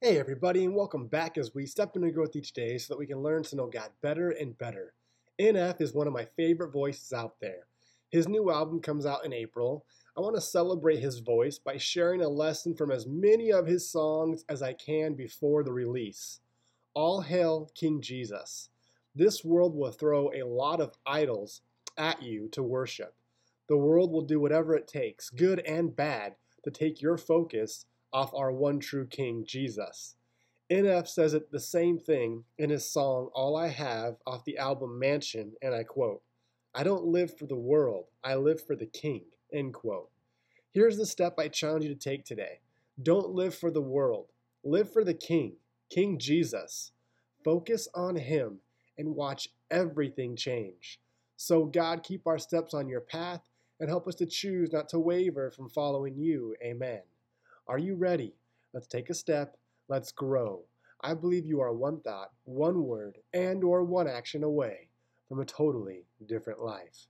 Hey, everybody, and welcome back as we step into growth each day so that we can learn to know God better and better. NF is one of my favorite voices out there. His new album comes out in April. I want to celebrate his voice by sharing a lesson from as many of his songs as I can before the release. All hail King Jesus. This world will throw a lot of idols at you to worship. The world will do whatever it takes, good and bad, to take your focus off our one true King, Jesus. NF says it the same thing in his song All I Have off the album Mansion, and I quote, I don't live for the world, I live for the King, end quote. Here's the step I challenge you to take today. Don't live for the world, live for the King, King Jesus. Focus on Him and watch everything change. So, God, keep our steps on your path and help us to choose not to waver from following you. Amen. Are you ready? Let's take a step. Let's grow. I believe you are one thought, one word, and or one action away from a totally different life.